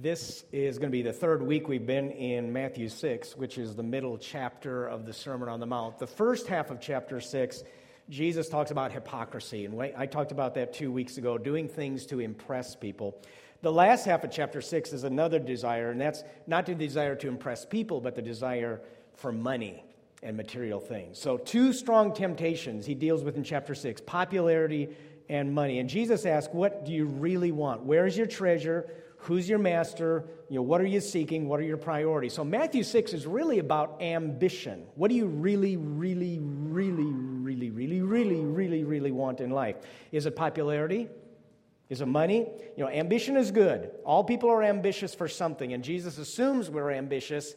This is going to be the third week we've been in Matthew 6, which is the middle chapter of the Sermon on the Mount. The first half of chapter 6, Jesus talks about hypocrisy. And I talked about that two weeks ago, doing things to impress people. The last half of chapter 6 is another desire, and that's not the desire to impress people, but the desire for money and material things. So, two strong temptations he deals with in chapter 6 popularity and money. And Jesus asks, What do you really want? Where's your treasure? Who's your master? You know, what are you seeking? What are your priorities? So Matthew 6 is really about ambition. What do you really, really, really, really, really, really, really, really want in life? Is it popularity? Is it money? You know, ambition is good. All people are ambitious for something, and Jesus assumes we're ambitious.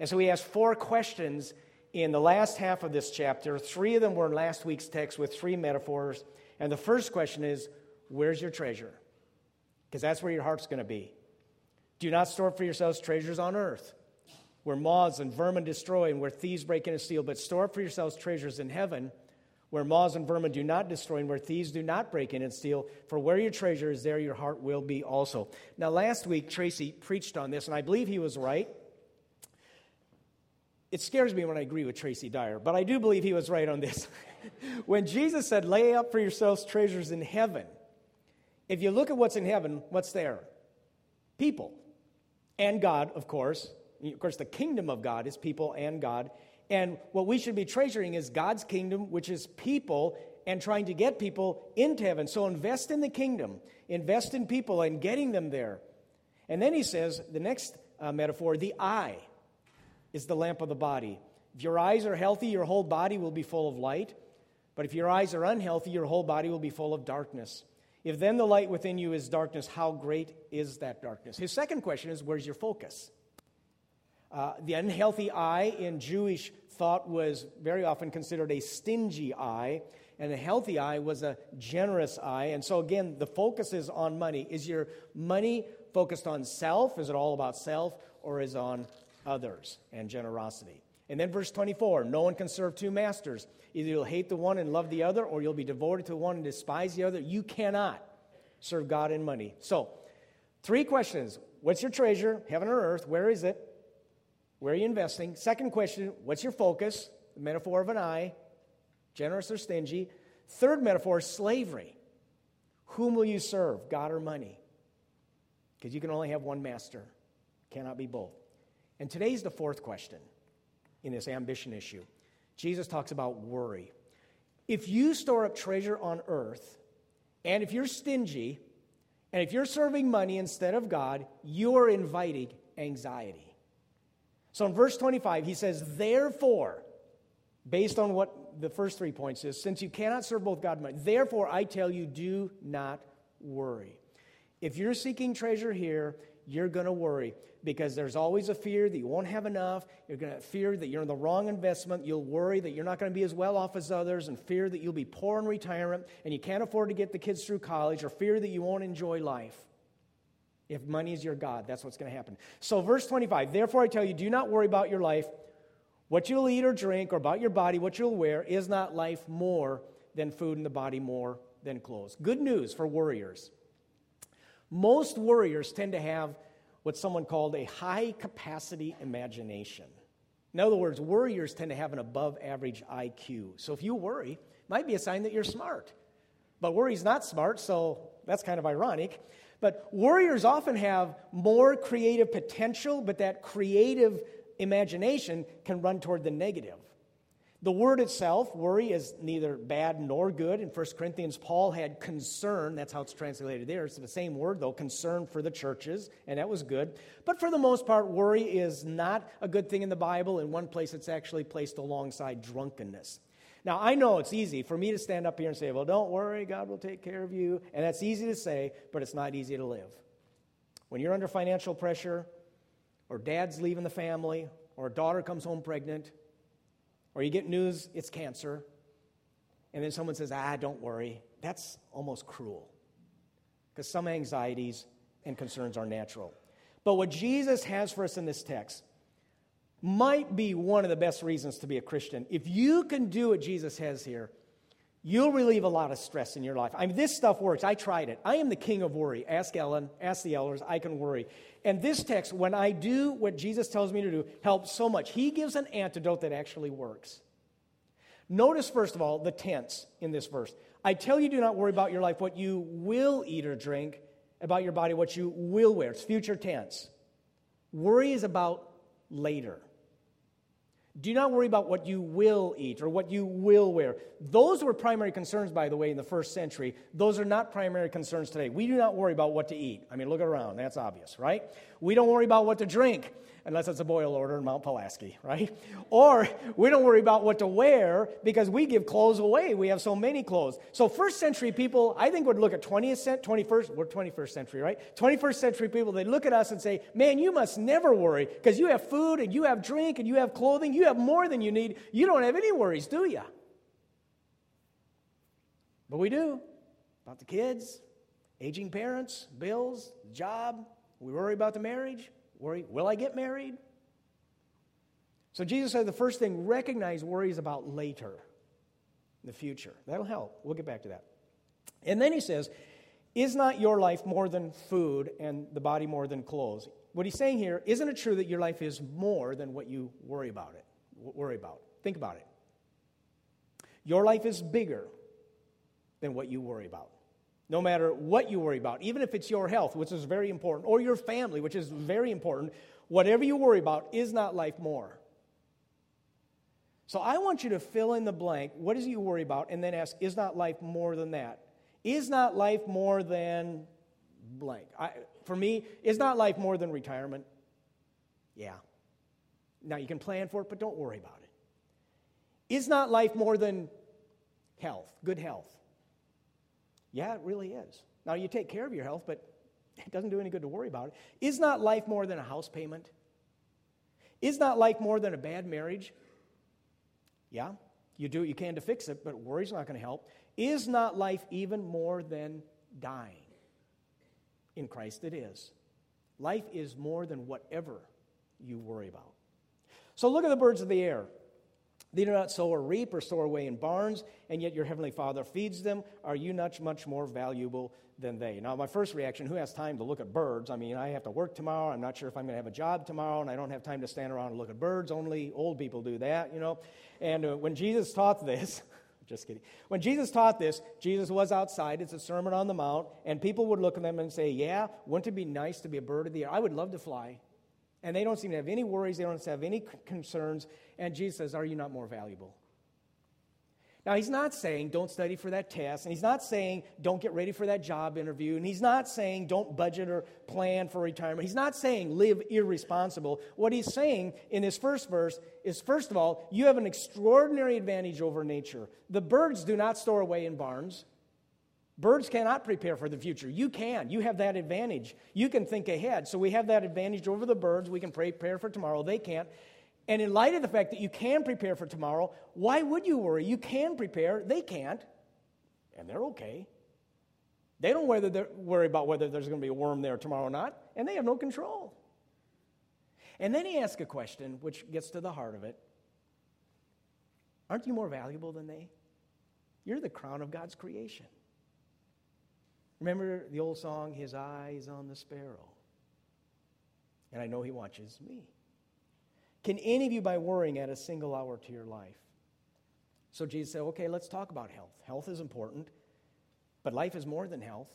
And so he asks four questions in the last half of this chapter. Three of them were in last week's text with three metaphors. And the first question is, Where's your treasure? Because that's where your heart's going to be. Do not store for yourselves treasures on earth, where moths and vermin destroy and where thieves break in and steal, but store for yourselves treasures in heaven, where moths and vermin do not destroy and where thieves do not break in and steal. For where your treasure is, there your heart will be also. Now, last week, Tracy preached on this, and I believe he was right. It scares me when I agree with Tracy Dyer, but I do believe he was right on this. when Jesus said, Lay up for yourselves treasures in heaven, if you look at what's in heaven, what's there? People. And God, of course. Of course, the kingdom of God is people and God. And what we should be treasuring is God's kingdom, which is people, and trying to get people into heaven. So invest in the kingdom, invest in people and getting them there. And then he says, the next uh, metaphor, the eye is the lamp of the body. If your eyes are healthy, your whole body will be full of light. But if your eyes are unhealthy, your whole body will be full of darkness. If then the light within you is darkness, how great is that darkness? His second question is where's your focus? Uh, the unhealthy eye in Jewish thought was very often considered a stingy eye, and a healthy eye was a generous eye. And so, again, the focus is on money. Is your money focused on self? Is it all about self? Or is on others and generosity? And then verse 24 no one can serve two masters. Either you'll hate the one and love the other, or you'll be devoted to one and despise the other. You cannot serve God and money. So, three questions What's your treasure, heaven or earth? Where is it? Where are you investing? Second question What's your focus? The metaphor of an eye, generous or stingy. Third metaphor slavery. Whom will you serve, God or money? Because you can only have one master, cannot be both. And today's the fourth question in this ambition issue. Jesus talks about worry. If you store up treasure on earth, and if you're stingy, and if you're serving money instead of God, you are inviting anxiety. So in verse 25, he says, Therefore, based on what the first three points is, since you cannot serve both God and money, therefore I tell you, do not worry. If you're seeking treasure here, you're going to worry because there's always a fear that you won't have enough. You're going to fear that you're in the wrong investment. You'll worry that you're not going to be as well off as others, and fear that you'll be poor in retirement and you can't afford to get the kids through college, or fear that you won't enjoy life. If money is your God, that's what's going to happen. So, verse 25 Therefore, I tell you, do not worry about your life, what you'll eat or drink, or about your body, what you'll wear. Is not life more than food, and the body more than clothes? Good news for worriers. Most worriers tend to have what someone called a high capacity imagination. In other words, worriers tend to have an above average IQ. So if you worry, it might be a sign that you're smart. But worry's not smart, so that's kind of ironic. But worriers often have more creative potential, but that creative imagination can run toward the negative. The word itself, worry, is neither bad nor good. In 1 Corinthians, Paul had concern. That's how it's translated there. It's the same word, though, concern for the churches, and that was good. But for the most part, worry is not a good thing in the Bible. In one place, it's actually placed alongside drunkenness. Now, I know it's easy for me to stand up here and say, well, don't worry, God will take care of you. And that's easy to say, but it's not easy to live. When you're under financial pressure, or dad's leaving the family, or a daughter comes home pregnant, or you get news it's cancer, and then someone says, ah, don't worry. That's almost cruel. Because some anxieties and concerns are natural. But what Jesus has for us in this text might be one of the best reasons to be a Christian. If you can do what Jesus has here, You'll relieve a lot of stress in your life. I mean, this stuff works. I tried it. I am the king of worry. Ask Ellen, ask the elders. I can worry. And this text, when I do what Jesus tells me to do, helps so much. He gives an antidote that actually works. Notice, first of all, the tense in this verse. I tell you, do not worry about your life, what you will eat or drink, about your body, what you will wear. It's future tense. Worry is about later. Do not worry about what you will eat or what you will wear. Those were primary concerns, by the way, in the first century. Those are not primary concerns today. We do not worry about what to eat. I mean, look around. That's obvious, right? We don't worry about what to drink unless it's a boil order in Mount Pulaski, right? Or we don't worry about what to wear because we give clothes away. We have so many clothes. So first century people, I think, would look at 20th century, 21st, we're 21st century, right? 21st century people, they look at us and say, man, you must never worry because you have food and you have drink and you have clothing. You have more than you need. You don't have any worries, do you? But we do. About the kids, aging parents, bills, job. We worry about the marriage. Worry, will I get married? So Jesus said the first thing, recognize worries about later, the future. That'll help. We'll get back to that. And then he says, Is not your life more than food and the body more than clothes? What he's saying here, isn't it true that your life is more than what you worry about it? Worry about. Think about it. Your life is bigger than what you worry about no matter what you worry about, even if it's your health, which is very important, or your family, which is very important, whatever you worry about is not life more. So I want you to fill in the blank. What is you worry about? And then ask, is not life more than that? Is not life more than blank? I, for me, is not life more than retirement? Yeah. Now you can plan for it, but don't worry about it. Is not life more than health, good health? Yeah, it really is. Now, you take care of your health, but it doesn't do any good to worry about it. Is not life more than a house payment? Is not life more than a bad marriage? Yeah, you do what you can to fix it, but worry's not going to help. Is not life even more than dying? In Christ, it is. Life is more than whatever you worry about. So look at the birds of the air. They do not sow or reap or store away in barns, and yet your heavenly Father feeds them. Are you not much more valuable than they? Now, my first reaction who has time to look at birds? I mean, I have to work tomorrow. I'm not sure if I'm going to have a job tomorrow, and I don't have time to stand around and look at birds. Only old people do that, you know. And uh, when Jesus taught this, just kidding. When Jesus taught this, Jesus was outside. It's a Sermon on the Mount, and people would look at them and say, Yeah, wouldn't it be nice to be a bird of the air? I would love to fly. And they don't seem to have any worries, they don't have any concerns. And Jesus says, Are you not more valuable? Now, he's not saying don't study for that test, and he's not saying don't get ready for that job interview, and he's not saying don't budget or plan for retirement. He's not saying live irresponsible. What he's saying in this first verse is first of all, you have an extraordinary advantage over nature. The birds do not store away in barns. Birds cannot prepare for the future. You can. You have that advantage. You can think ahead. So we have that advantage over the birds. We can prepare for tomorrow. They can't. And in light of the fact that you can prepare for tomorrow, why would you worry? You can prepare. They can't. And they're okay. They don't worry about whether there's going to be a worm there tomorrow or not, and they have no control. And then he asks a question which gets to the heart of it Aren't you more valuable than they? You're the crown of God's creation. Remember the old song, His Eyes on the Sparrow? And I know He watches me. Can any of you, by worrying, add a single hour to your life? So Jesus said, okay, let's talk about health. Health is important, but life is more than health.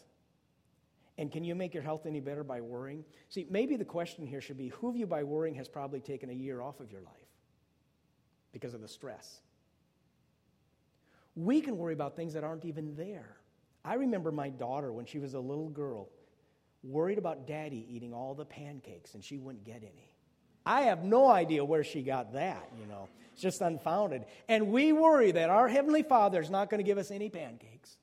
And can you make your health any better by worrying? See, maybe the question here should be who of you, by worrying, has probably taken a year off of your life because of the stress? We can worry about things that aren't even there. I remember my daughter when she was a little girl worried about daddy eating all the pancakes and she wouldn't get any. I have no idea where she got that, you know. It's just unfounded. And we worry that our Heavenly Father is not going to give us any pancakes.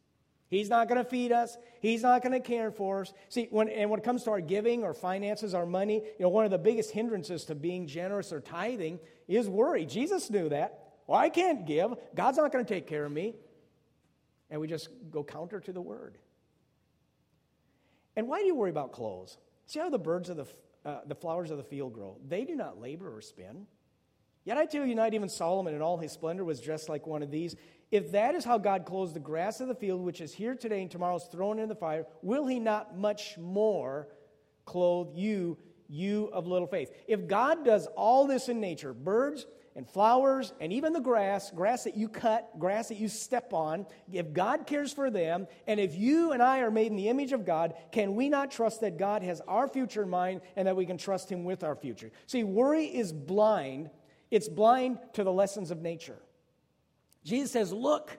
He's not going to feed us. He's not going to care for us. See, when, and when it comes to our giving, our finances, our money, you know, one of the biggest hindrances to being generous or tithing is worry. Jesus knew that. Well, I can't give. God's not going to take care of me and we just go counter to the word. And why do you worry about clothes? See how the birds of the, uh, the flowers of the field grow? They do not labor or spin. Yet I tell you, not even Solomon in all his splendor was dressed like one of these. If that is how God clothes the grass of the field, which is here today and tomorrow is thrown in the fire, will he not much more clothe you, you of little faith? If God does all this in nature, birds and flowers and even the grass, grass that you cut, grass that you step on, if God cares for them, and if you and I are made in the image of God, can we not trust that God has our future in mind and that we can trust Him with our future? See, worry is blind it's blind to the lessons of nature. Jesus says, Look,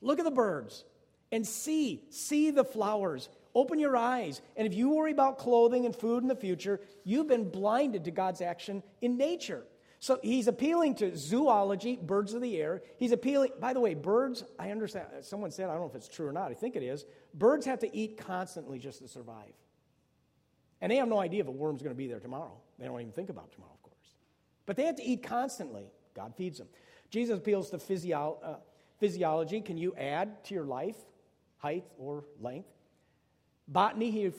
look at the birds and see, see the flowers. Open your eyes. And if you worry about clothing and food in the future, you've been blinded to God's action in nature. So he's appealing to zoology, birds of the air. He's appealing, by the way, birds, I understand, someone said, I don't know if it's true or not, I think it is. Birds have to eat constantly just to survive. And they have no idea if a worm's going to be there tomorrow. They don't even think about tomorrow. Of course. But they have to eat constantly. God feeds them. Jesus appeals to physio- uh, physiology. Can you add to your life height or length? Botany, he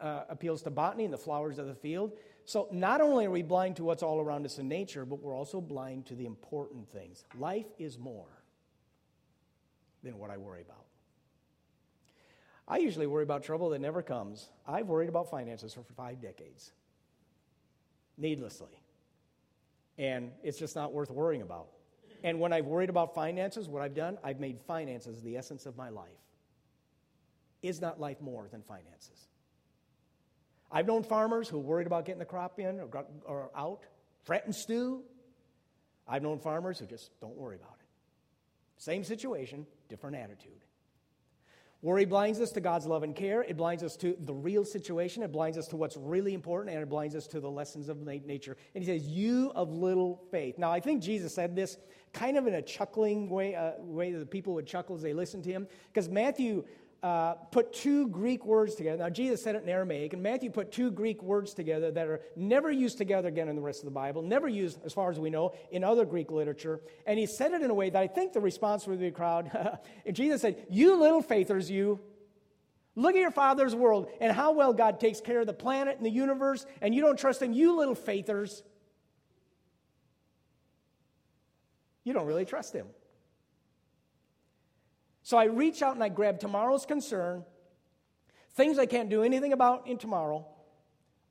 uh, appeals to botany and the flowers of the field. So not only are we blind to what's all around us in nature, but we're also blind to the important things. Life is more than what I worry about. I usually worry about trouble that never comes. I've worried about finances for five decades, needlessly and it's just not worth worrying about. And when I've worried about finances, what I've done, I've made finances the essence of my life. Is not life more than finances? I've known farmers who worried about getting the crop in or, or out, fret and stew. I've known farmers who just don't worry about it. Same situation, different attitude. Worry blinds us to God's love and care. It blinds us to the real situation. It blinds us to what's really important, and it blinds us to the lessons of nature. And he says, You of little faith. Now, I think Jesus said this kind of in a chuckling way, uh, way that the people would chuckle as they listened to him. Because Matthew uh, put two Greek words together. Now, Jesus said it in Aramaic, and Matthew put two Greek words together that are never used together again in the rest of the Bible, never used, as far as we know, in other Greek literature. And he said it in a way that I think the response would be crowd. and Jesus said, You little faithers, you. Look at your father's world and how well God takes care of the planet and the universe, and you don't trust him, you little faithers. You don't really trust him. So I reach out and I grab tomorrow's concern, things I can't do anything about in tomorrow.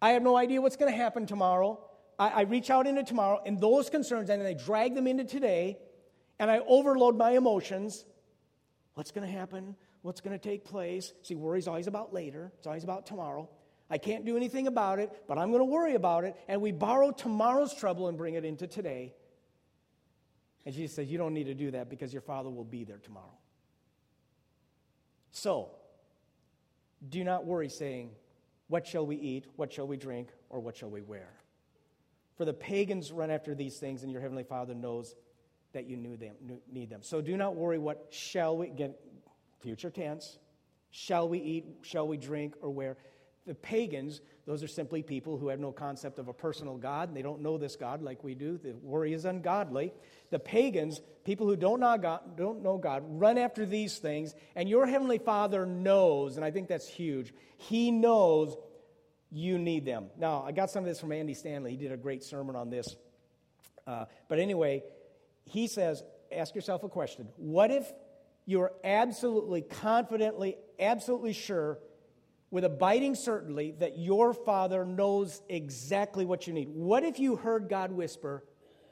I have no idea what's going to happen tomorrow. I, I reach out into tomorrow and those concerns, and I drag them into today, and I overload my emotions. What's going to happen? What's going to take place? See, worry's always about later, it's always about tomorrow. I can't do anything about it, but I'm going to worry about it. And we borrow tomorrow's trouble and bring it into today. And Jesus says, You don't need to do that because your Father will be there tomorrow. So, do not worry, saying, What shall we eat? What shall we drink? Or what shall we wear? For the pagans run after these things, and your heavenly Father knows that you knew them, need them. So do not worry, what shall we get? Future tense. Shall we eat? Shall we drink? Or wear? The pagans, those are simply people who have no concept of a personal God, and they don't know this God like we do. The worry is ungodly. The pagans, people who don't know, God, don't know God, run after these things, and your Heavenly Father knows, and I think that's huge, He knows you need them. Now, I got some of this from Andy Stanley. He did a great sermon on this. Uh, but anyway, he says, ask yourself a question. What if you're absolutely, confidently, absolutely sure with abiding certainty that your Father knows exactly what you need. What if you heard God whisper,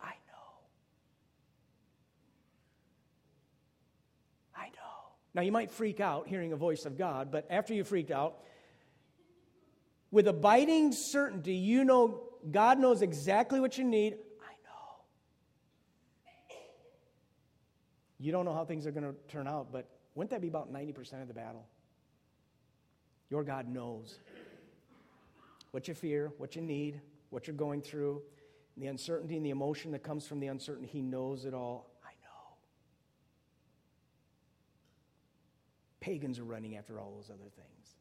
I know? I know. Now, you might freak out hearing a voice of God, but after you freaked out, with abiding certainty, you know God knows exactly what you need. I know. You don't know how things are going to turn out, but wouldn't that be about 90% of the battle? Your God knows what you fear, what you need, what you're going through, the uncertainty and the emotion that comes from the uncertainty. He knows it all. I know. Pagans are running after all those other things.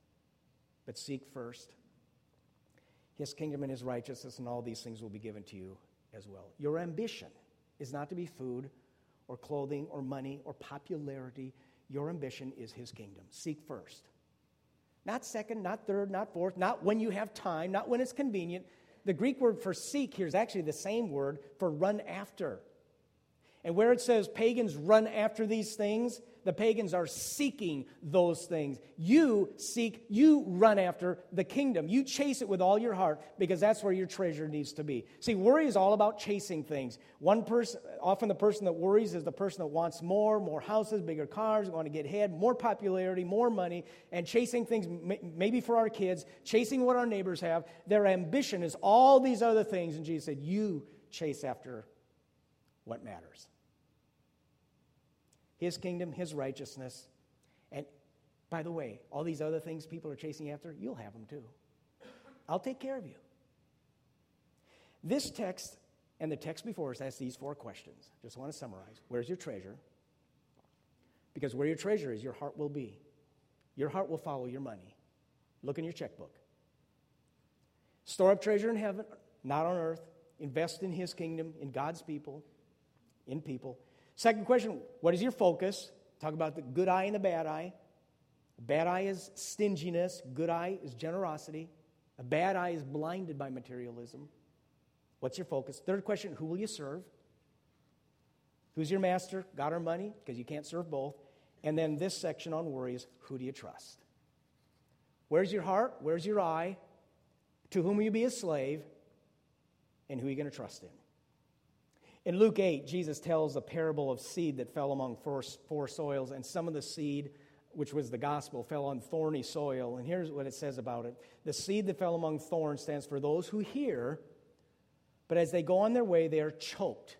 But seek first his kingdom and his righteousness, and all these things will be given to you as well. Your ambition is not to be food or clothing or money or popularity. Your ambition is his kingdom. Seek first not second, not third, not fourth, not when you have time, not when it's convenient. The Greek word for seek here is actually the same word for run after. And where it says pagans run after these things, the pagans are seeking those things. You seek, you run after the kingdom. You chase it with all your heart because that's where your treasure needs to be. See, worry is all about chasing things. One person, often the person that worries is the person that wants more, more houses, bigger cars, want to get ahead, more popularity, more money, and chasing things maybe for our kids, chasing what our neighbors have. Their ambition is all these other things. And Jesus said, You chase after what matters. His kingdom, His righteousness. And by the way, all these other things people are chasing after, you'll have them too. I'll take care of you. This text and the text before us asks these four questions. Just want to summarize. Where's your treasure? Because where your treasure is, your heart will be. Your heart will follow your money. Look in your checkbook. Store up treasure in heaven, not on earth. Invest in His kingdom, in God's people, in people. Second question What is your focus? Talk about the good eye and the bad eye. Bad eye is stinginess, good eye is generosity. A bad eye is blinded by materialism. What's your focus? Third question Who will you serve? Who's your master? God or money? Because you can't serve both. And then this section on worry is Who do you trust? Where's your heart? Where's your eye? To whom will you be a slave? And who are you going to trust in? In Luke 8, Jesus tells a parable of seed that fell among four, four soils, and some of the seed, which was the gospel, fell on thorny soil. And here's what it says about it The seed that fell among thorns stands for those who hear, but as they go on their way, they are choked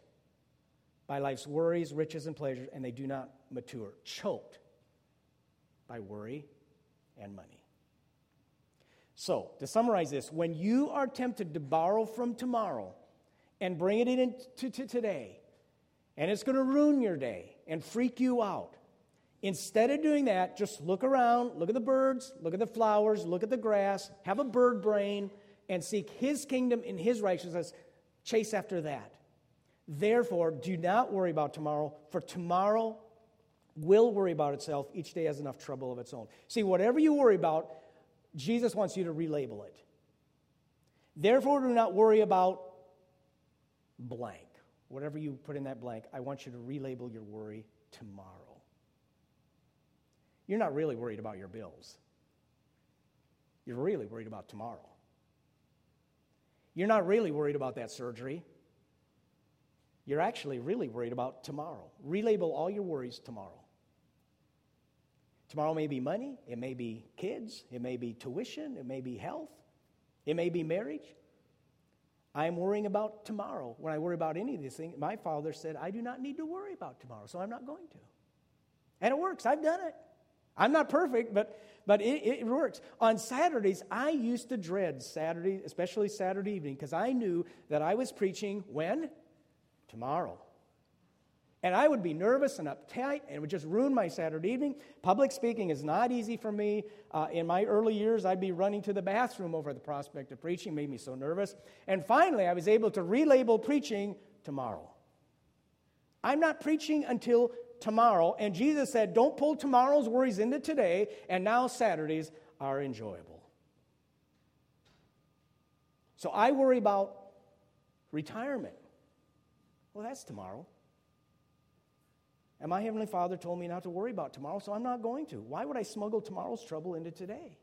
by life's worries, riches, and pleasures, and they do not mature. Choked by worry and money. So, to summarize this, when you are tempted to borrow from tomorrow, and bring it into today, and it's going to ruin your day and freak you out. Instead of doing that, just look around, look at the birds, look at the flowers, look at the grass, have a bird brain, and seek His kingdom and His righteousness. Chase after that. Therefore, do not worry about tomorrow, for tomorrow will worry about itself. Each day has enough trouble of its own. See, whatever you worry about, Jesus wants you to relabel it. Therefore, do not worry about blank. Whatever you put in that blank, I want you to relabel your worry tomorrow. You're not really worried about your bills. You're really worried about tomorrow. You're not really worried about that surgery. You're actually really worried about tomorrow. Relabel all your worries tomorrow. Tomorrow may be money, it may be kids, it may be tuition, it may be health, it may be marriage. I'm worrying about tomorrow. When I worry about any of these things, my father said, I do not need to worry about tomorrow, so I'm not going to. And it works. I've done it. I'm not perfect, but, but it, it works. On Saturdays, I used to dread Saturday, especially Saturday evening, because I knew that I was preaching when? Tomorrow. And I would be nervous and uptight, and it would just ruin my Saturday evening. Public speaking is not easy for me. Uh, in my early years, I'd be running to the bathroom over the prospect of preaching, made me so nervous. And finally, I was able to relabel preaching tomorrow. I'm not preaching until tomorrow. And Jesus said, Don't pull tomorrow's worries into today, and now Saturdays are enjoyable. So I worry about retirement. Well, that's tomorrow. And my Heavenly Father told me not to worry about tomorrow, so I'm not going to. Why would I smuggle tomorrow's trouble into today?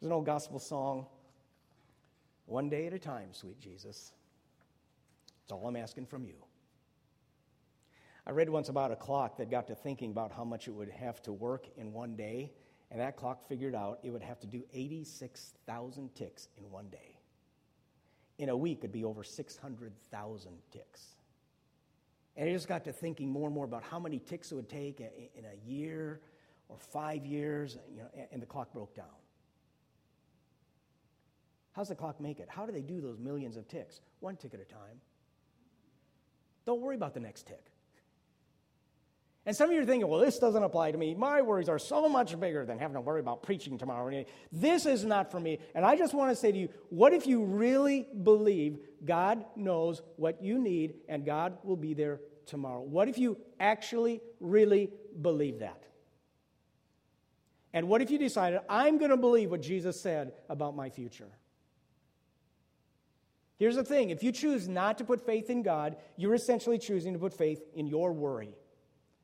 There's an old gospel song One day at a time, sweet Jesus. That's all I'm asking from you. I read once about a clock that got to thinking about how much it would have to work in one day, and that clock figured out it would have to do 86,000 ticks in one day. In a week, it'd be over 600,000 ticks. And I just got to thinking more and more about how many ticks it would take in a year or five years, you know, and the clock broke down. How's the clock make it? How do they do those millions of ticks? One tick at a time. Don't worry about the next tick. And some of you are thinking, well, this doesn't apply to me. My worries are so much bigger than having to worry about preaching tomorrow. This is not for me. And I just want to say to you, what if you really believe God knows what you need and God will be there tomorrow? What if you actually, really believe that? And what if you decided, I'm going to believe what Jesus said about my future? Here's the thing if you choose not to put faith in God, you're essentially choosing to put faith in your worry.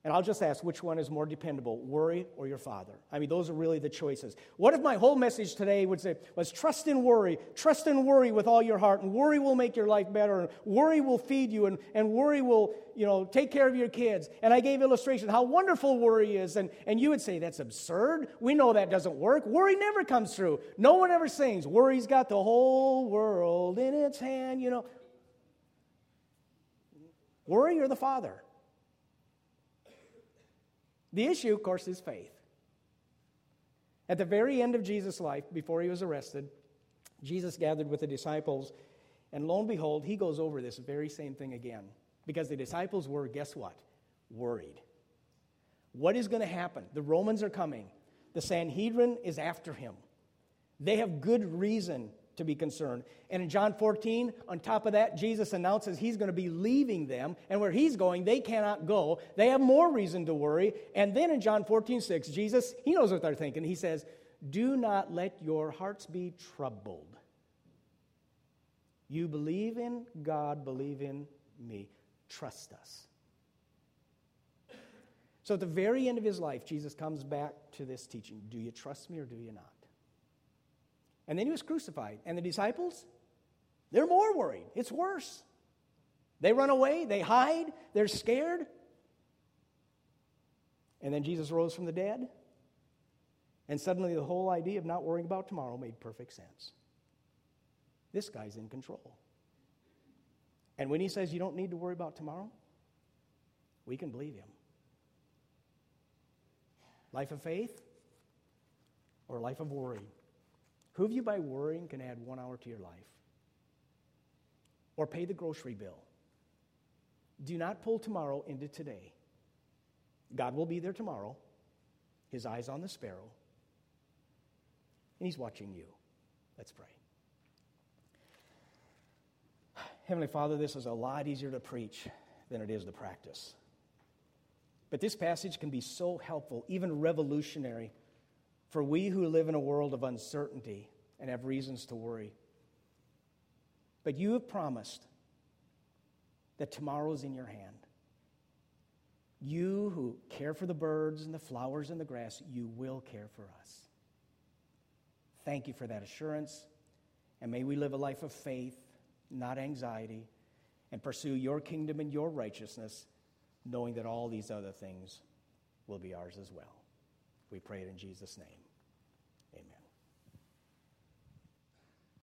And I'll just ask which one is more dependable, worry or your father? I mean, those are really the choices. What if my whole message today would say, was trust in worry, trust in worry with all your heart, and worry will make your life better, and worry will feed you, and, and worry will, you know, take care of your kids. And I gave illustration how wonderful worry is, and, and you would say, that's absurd. We know that doesn't work. Worry never comes through. No one ever sings, worry's got the whole world in its hand, you know. Worry or the father? The issue, of course, is faith. At the very end of Jesus' life, before he was arrested, Jesus gathered with the disciples, and lo and behold, he goes over this very same thing again. Because the disciples were, guess what? Worried. What is going to happen? The Romans are coming, the Sanhedrin is after him. They have good reason to be concerned. And in John 14, on top of that, Jesus announces he's going to be leaving them, and where he's going, they cannot go. They have more reason to worry. And then in John 14, 6, Jesus, he knows what they're thinking. He says, Do not let your hearts be troubled. You believe in God, believe in me. Trust us. So at the very end of his life, Jesus comes back to this teaching Do you trust me or do you not? And then he was crucified. And the disciples, they're more worried. It's worse. They run away, they hide, they're scared. And then Jesus rose from the dead. And suddenly the whole idea of not worrying about tomorrow made perfect sense. This guy's in control. And when he says you don't need to worry about tomorrow, we can believe him. Life of faith or life of worry? Who of you by worrying can add one hour to your life? Or pay the grocery bill? Do not pull tomorrow into today. God will be there tomorrow, His eyes on the sparrow, and He's watching you. Let's pray. Heavenly Father, this is a lot easier to preach than it is to practice. But this passage can be so helpful, even revolutionary for we who live in a world of uncertainty and have reasons to worry. But you have promised that tomorrow is in your hand. You who care for the birds and the flowers and the grass, you will care for us. Thank you for that assurance. And may we live a life of faith, not anxiety, and pursue your kingdom and your righteousness, knowing that all these other things will be ours as well. We pray it in Jesus' name.